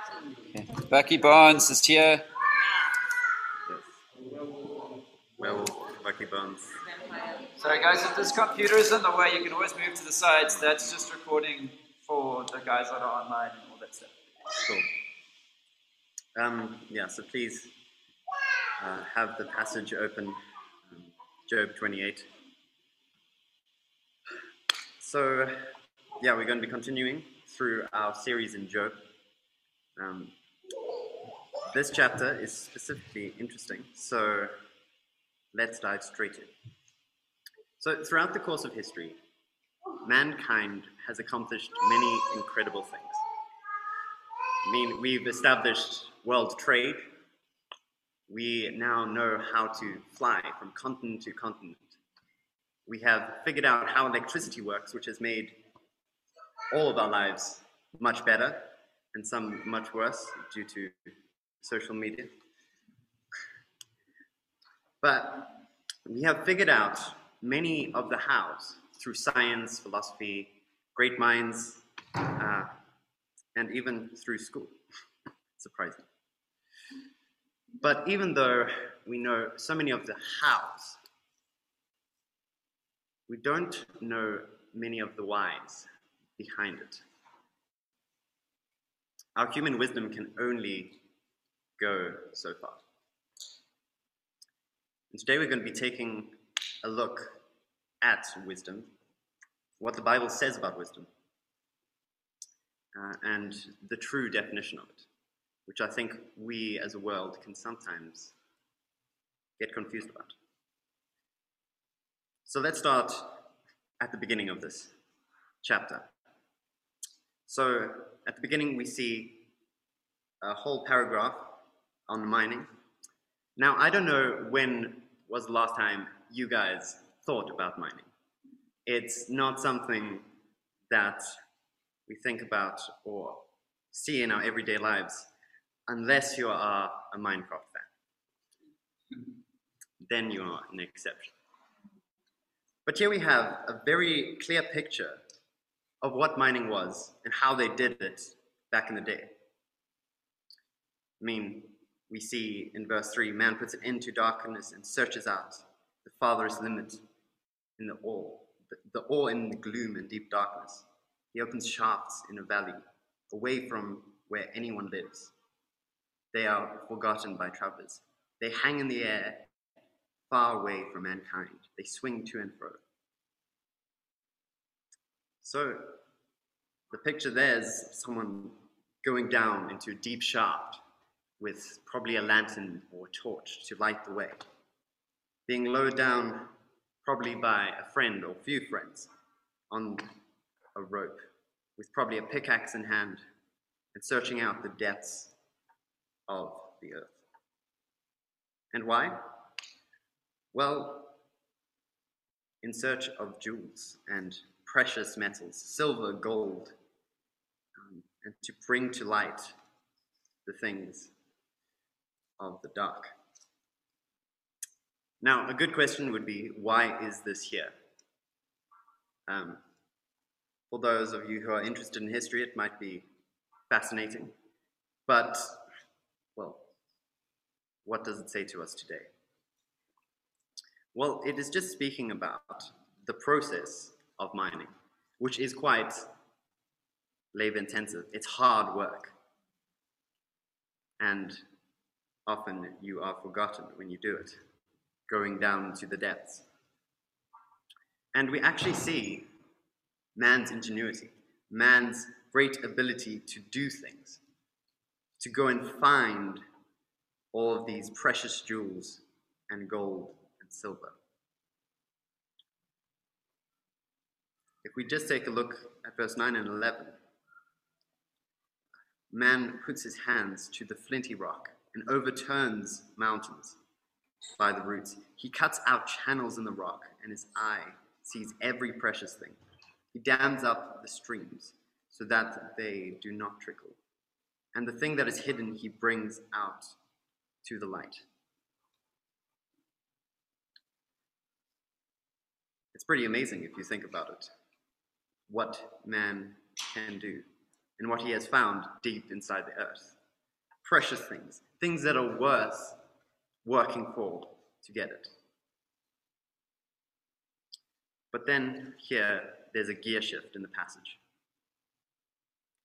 Okay. Bucky Barnes is here. Well, Bucky Barnes. Sorry guys, if this computer is in the way, you can always move to the sides. That's just recording for the guys that are online and all that stuff. Cool. Um, yeah, so please uh, have the passage open, um, Job 28. So, yeah, we're going to be continuing through our series in Job. Um, this chapter is specifically interesting, so let's dive straight in. So, throughout the course of history, mankind has accomplished many incredible things. I mean, we've established world trade. We now know how to fly from continent to continent. We have figured out how electricity works, which has made all of our lives much better and some much worse due to social media. But we have figured out many of the hows through science, philosophy, great minds, uh, and even through school. Surprising. But even though we know so many of the hows, we don't know many of the whys behind it. Our human wisdom can only go so far. And today we're going to be taking a look at wisdom, what the Bible says about wisdom, uh, and the true definition of it, which I think we as a world can sometimes get confused about. So let's start at the beginning of this chapter. So at the beginning, we see a whole paragraph on mining. Now, I don't know when was the last time you guys thought about mining. It's not something that we think about or see in our everyday lives unless you are a Minecraft fan. Then you are an exception. But here we have a very clear picture of what mining was and how they did it back in the day. I mean, we see in verse 3 man puts an end to darkness and searches out the farthest limit in the ore, the, the ore in the gloom and deep darkness. He opens shafts in a valley, away from where anyone lives. They are forgotten by travelers. They hang in the air, far away from mankind. They swing to and fro. So, the picture there is someone going down into a deep shaft with probably a lantern or a torch to light the way, being lowered down probably by a friend or few friends on a rope, with probably a pickaxe in hand and searching out the depths of the earth. And why? Well, in search of jewels and precious metals, silver, gold, and to bring to light the things of the dark. Now, a good question would be why is this here? Um, for those of you who are interested in history, it might be fascinating. But, well, what does it say to us today? Well, it is just speaking about the process of mining, which is quite labor intensive. It's hard work. And often you are forgotten when you do it, going down to the depths. And we actually see man's ingenuity, man's great ability to do things, to go and find all of these precious jewels and gold and silver. If we just take a look at verse 9 and 11, man puts his hands to the flinty rock and overturns mountains by the roots. He cuts out channels in the rock, and his eye sees every precious thing. He dams up the streams so that they do not trickle. And the thing that is hidden he brings out to the light. It's pretty amazing if you think about it what man can do and what he has found deep inside the earth. Precious things, things that are worth working for to get it. But then here, there's a gear shift in the passage.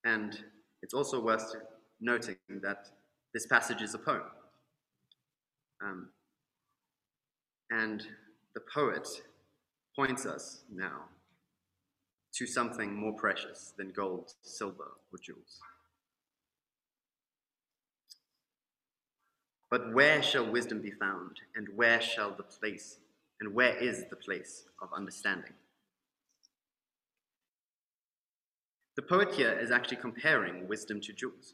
And it's also worth noting that this passage is a poem. Um, and the poet points us now to something more precious than gold, silver, or jewels. But where shall wisdom be found, and where shall the place, and where is the place of understanding? The poet here is actually comparing wisdom to jewels.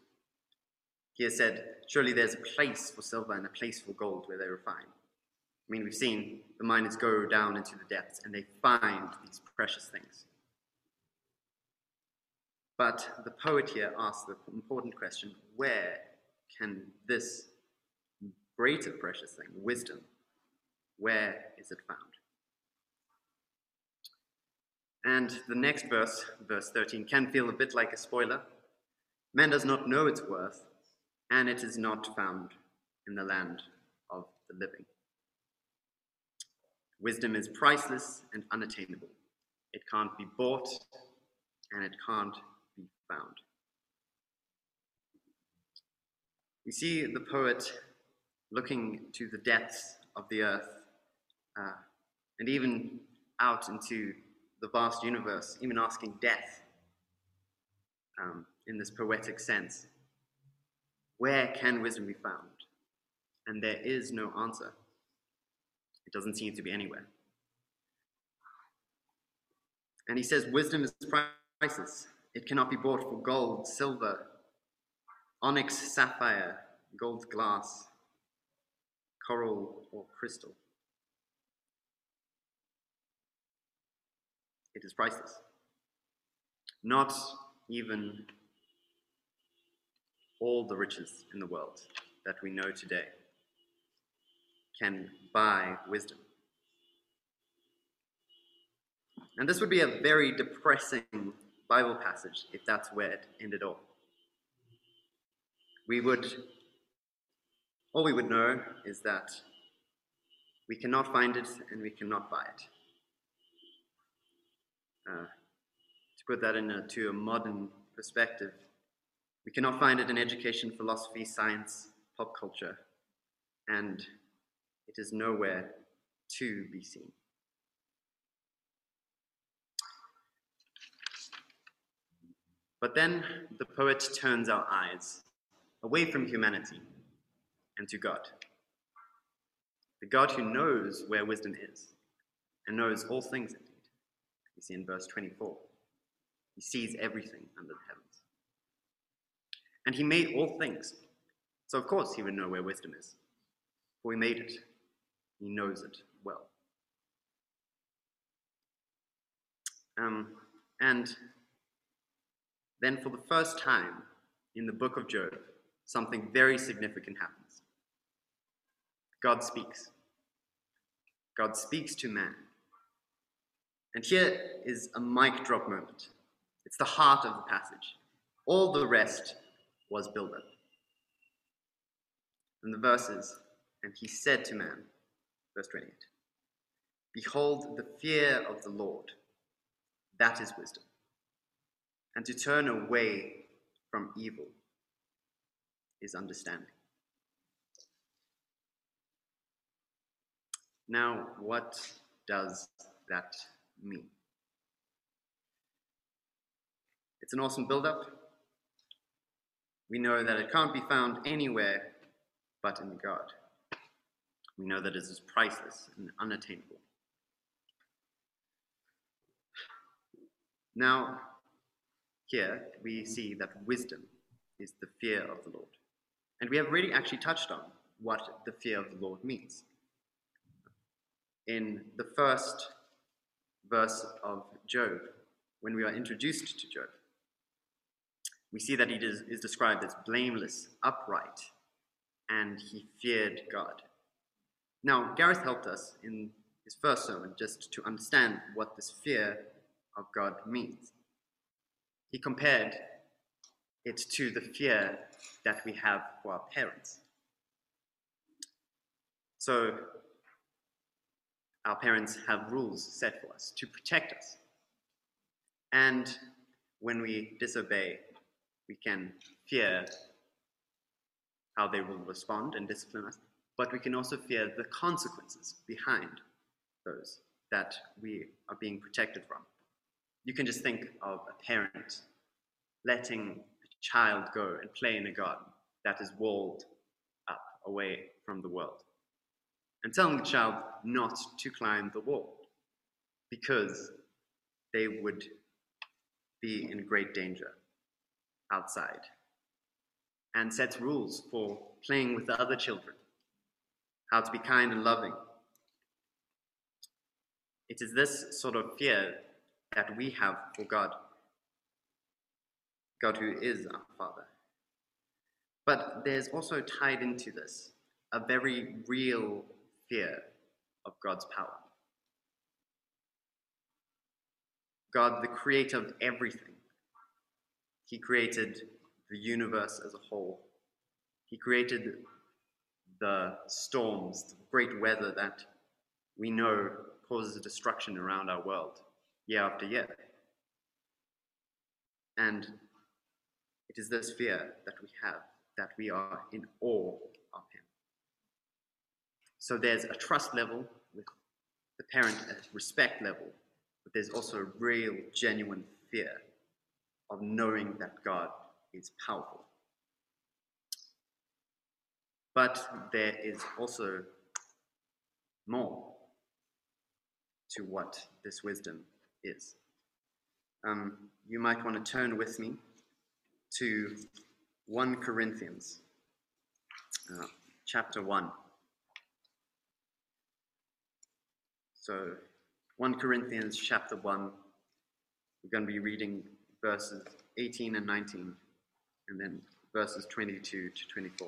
He has said, Surely there's a place for silver and a place for gold where they refine. I mean, we've seen the miners go down into the depths and they find these precious things. But the poet here asks the important question where can this greater precious thing, wisdom, where is it found? And the next verse, verse 13, can feel a bit like a spoiler. Man does not know its worth, and it is not found in the land of the living. Wisdom is priceless and unattainable. It can't be bought, and it can't found. We see the poet looking to the depths of the earth uh, and even out into the vast universe, even asking death um, in this poetic sense. Where can wisdom be found? And there is no answer. It doesn't seem to be anywhere. And he says, Wisdom is priceless. It cannot be bought for gold, silver, onyx, sapphire, gold glass, coral, or crystal. It is priceless. Not even all the riches in the world that we know today can buy wisdom. And this would be a very depressing Bible passage if that's where it ended all. We would, all we would know is that we cannot find it and we cannot buy it. Uh, to put that into a modern perspective, we cannot find it in education, philosophy, science, pop culture, and it is nowhere to be seen. But then the poet turns our eyes away from humanity and to God. The God who knows where wisdom is and knows all things indeed. You see in verse 24. He sees everything under the heavens. And he made all things. So, of course, he would know where wisdom is. For he made it, he knows it well. Um, and then, for the first time in the book of Job, something very significant happens. God speaks. God speaks to man. And here is a mic drop moment. It's the heart of the passage. All the rest was built up. And the verses, and he said to man, verse 28, Behold, the fear of the Lord, that is wisdom, and to turn away from evil is understanding. Now, what does that mean? It's an awesome build up. We know that it can't be found anywhere but in God. We know that it is priceless and unattainable. Now, here we see that wisdom is the fear of the Lord. And we have really actually touched on what the fear of the Lord means. In the first verse of Job, when we are introduced to Job, we see that he is, is described as blameless, upright, and he feared God. Now, Gareth helped us in his first sermon just to understand what this fear of God means. He compared it to the fear that we have for our parents. So, our parents have rules set for us to protect us. And when we disobey, we can fear how they will respond and discipline us, but we can also fear the consequences behind those that we are being protected from. You can just think of a parent letting a child go and play in a garden that is walled up away from the world, and telling the child not to climb the wall because they would be in great danger outside and sets rules for playing with the other children, how to be kind and loving. It is this sort of fear that we have for God, God who is our Father. But there's also tied into this a very real fear of God's power. God, the creator of everything, He created the universe as a whole. He created the storms, the great weather that we know causes destruction around our world year after year. And it is this fear that we have, that we are in awe of Him. So there's a trust level with the parent, a respect level, but there's also a real, genuine fear of knowing that God is powerful. But there is also more to what this wisdom is. Um, you might want to turn with me to 1 Corinthians uh, chapter 1. So, 1 Corinthians chapter 1, we're going to be reading verses 18 and 19, and then verses 22 to 24.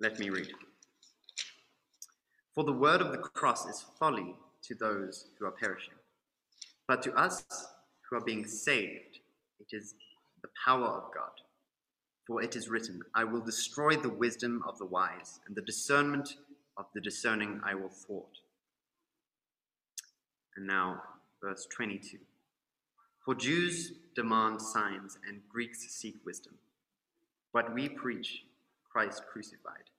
Let me read. For the word of the cross is folly to those who are perishing, but to us who are being saved, it is the power of God. For it is written, I will destroy the wisdom of the wise, and the discernment of the discerning I will thwart. And now, verse 22. For Jews demand signs, and Greeks seek wisdom. But we preach Christ crucified,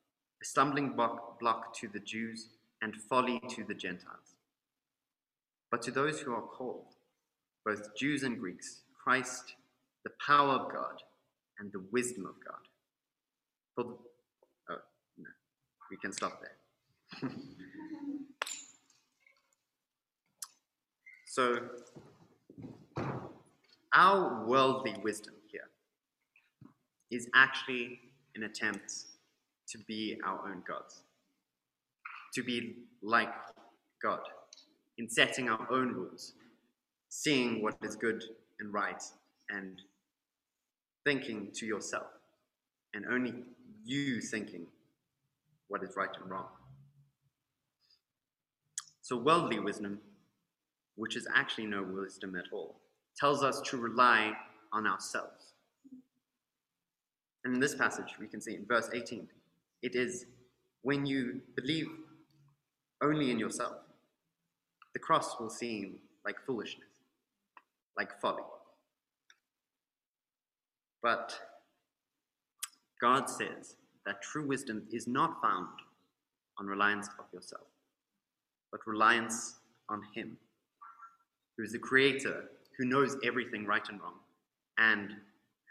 stumbling block, block to the Jews and folly to the Gentiles. But to those who are called, both Jews and Greeks, Christ, the power of God and the wisdom of God. For oh, no, we can stop there. so, our worldly wisdom here is actually an attempt to be our own gods, to be like God in setting our own rules, seeing what is good and right, and thinking to yourself, and only you thinking what is right and wrong. So, worldly wisdom, which is actually no wisdom at all, tells us to rely on ourselves. And in this passage, we can see in verse 18, it is when you believe only in yourself, the cross will seem like foolishness, like folly. But God says that true wisdom is not found on reliance of yourself, but reliance on Him, who is the Creator, who knows everything right and wrong, and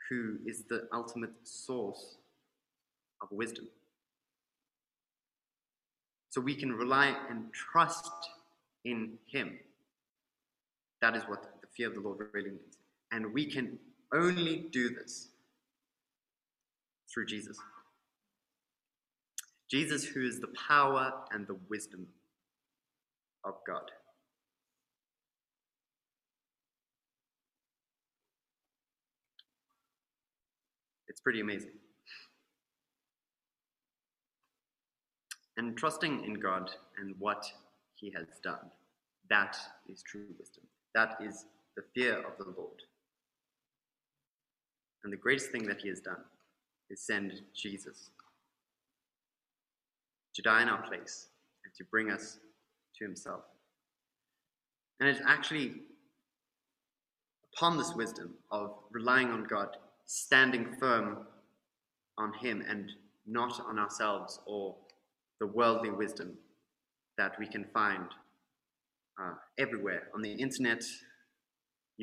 who is the ultimate source of wisdom. So we can rely and trust in Him. That is what the fear of the Lord really means. And we can only do this through Jesus. Jesus, who is the power and the wisdom of God. It's pretty amazing. And trusting in God and what He has done, that is true wisdom. That is the fear of the Lord. And the greatest thing that he has done is send Jesus to die in our place and to bring us to himself. And it's actually upon this wisdom of relying on God, standing firm on him and not on ourselves or the worldly wisdom that we can find uh, everywhere on the internet,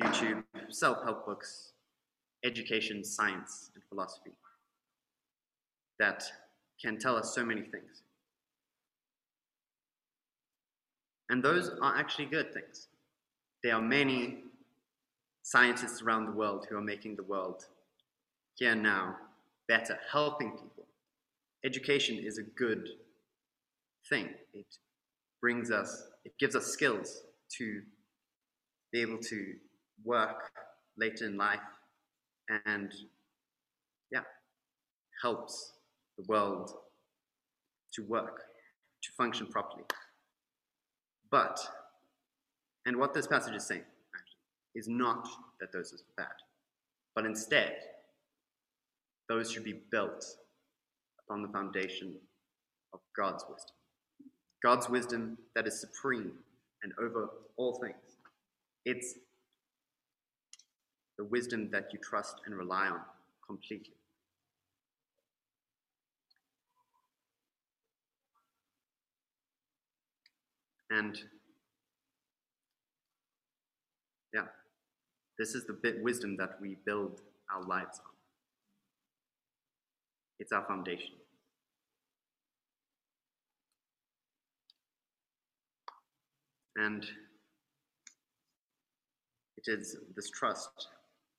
YouTube, self help books, education, science, and philosophy that can tell us so many things. And those are actually good things. There are many scientists around the world who are making the world here now better, helping people. Education is a good thing. It brings us, it gives us skills to be able to work later in life and, yeah, helps the world to work, to function properly. But, and what this passage is saying, actually, is not that those are bad, but instead, those should be built upon the foundation of God's wisdom. God's wisdom that is supreme and over all things. It's the wisdom that you trust and rely on completely. And yeah, this is the bit wisdom that we build our lives on. It's our foundation. And it is this trust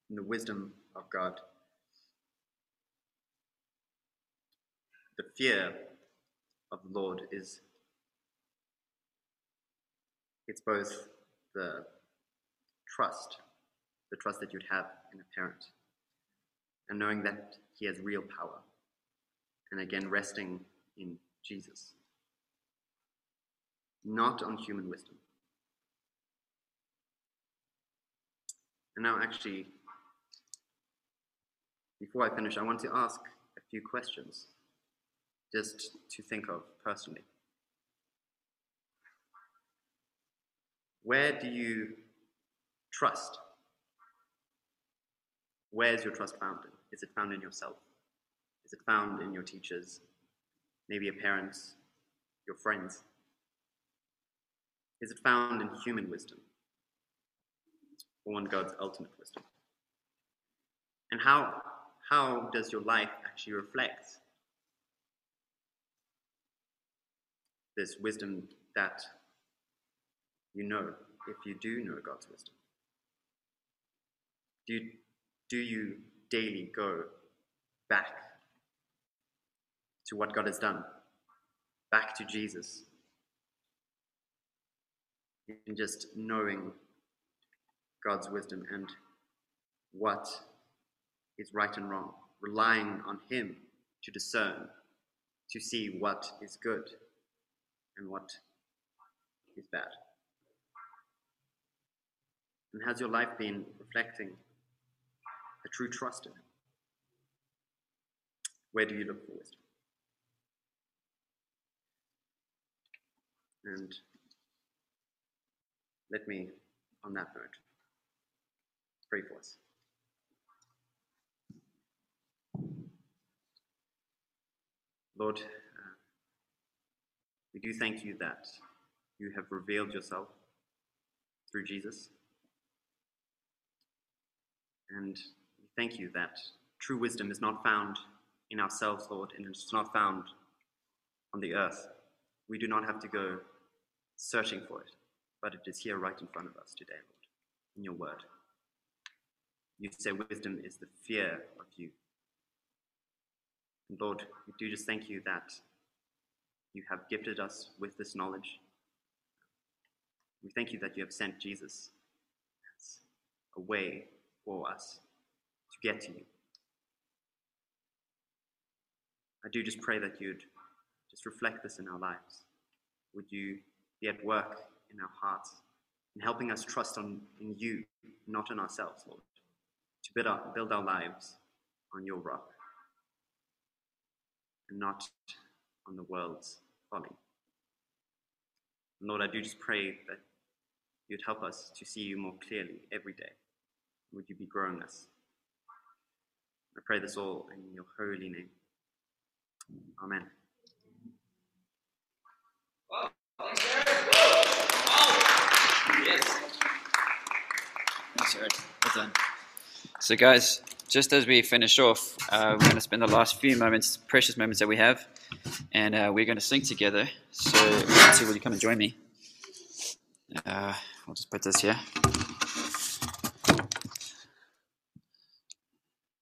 in the wisdom of God, the fear of the Lord is it's both the trust, the trust that you'd have in a parent, and knowing that he has real power, and again resting in Jesus, not on human wisdom. And now, actually, before I finish, I want to ask a few questions just to think of personally. Where do you trust? Where is your trust found in? Is it found in yourself? Is it found in your teachers? Maybe your parents, your friends? Is it found in human wisdom? On God's ultimate wisdom? And how, how does your life actually reflect this wisdom that you know if you do know God's wisdom? Do you, do you daily go back to what God has done, back to Jesus, and just knowing God's wisdom and what is right and wrong, relying on Him to discern, to see what is good and what is bad. And has your life been reflecting a true trust in Him? Where do you look for wisdom? And let me, on that note, pray for us. Lord, uh, we do thank you that you have revealed yourself through Jesus. And we thank you that true wisdom is not found in ourselves, Lord, and it's not found on the earth. We do not have to go searching for it, but it is here right in front of us today, Lord, in your word. You say wisdom is the fear of you. And Lord, we do just thank you that you have gifted us with this knowledge. We thank you that you have sent Jesus as a way for us to get to you. I do just pray that you'd just reflect this in our lives. Would you be at work in our hearts and helping us trust on, in you, not in ourselves, Lord, build our, build our lives on your rock and not on the world's folly. Lord, I do just pray that you'd help us to see you more clearly every day. Would you be growing us? I pray this all in your holy name. Amen. Yes. Thanks, Jared. Well done. So, guys, just as we finish off, uh, we're going to spend the last few moments, precious moments that we have, and uh, we're going to sing together. So, Nancy, will you come and join me? Uh, I'll just put this here.